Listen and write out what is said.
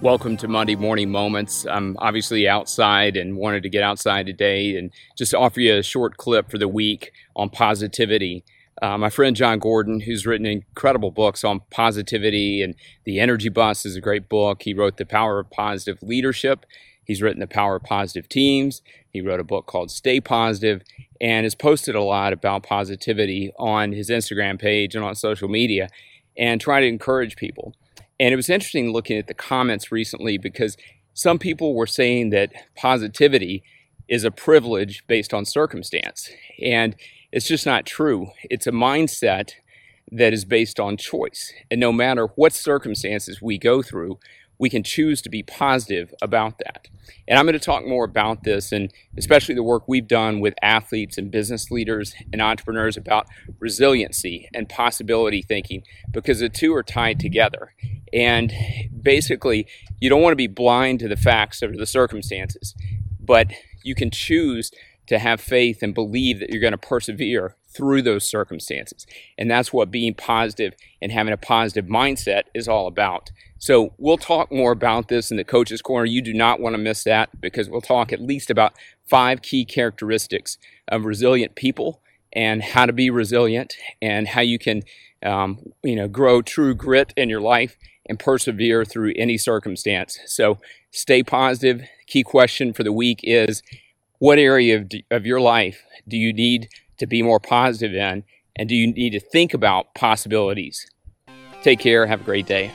Welcome to Monday Morning Moments. I'm obviously outside and wanted to get outside today and just offer you a short clip for the week on positivity. Uh, my friend Jon Gordon, who's written incredible books on positivity, and The Energy Bus is a great book. He wrote The Power of Positive Leadership. He's written The Power of Positive Teams. He wrote a book called Stay Positive and has posted a lot about positivity on his Instagram page and on social media and trying to encourage people. And it was interesting looking at the comments recently because some people were saying that positivity is a privilege based on circumstance. And it's just not true. It's a mindset that is based on choice. And no matter what circumstances we go through, we can choose to be positive about that. And I'm going to talk more about this and especially the work we've done with athletes and business leaders and entrepreneurs about resiliency and possibility thinking because the two are tied together. And basically, you don't want to be blind to the facts or the circumstances, but you can choose to have faith and believe that you're going to persevere through those circumstances. And that's what being positive and having a positive mindset is all about. So we'll talk more about this in the coach's corner. You do not want to miss that because we'll talk at least about five key characteristics of resilient people and how to be resilient and how you can um, you know grow true grit in your life and persevere through any circumstance. So stay positive. Key question for the week is what area of, of your life do you need to be more positive in? And do you need to think about possibilities? Take care. Have a great day.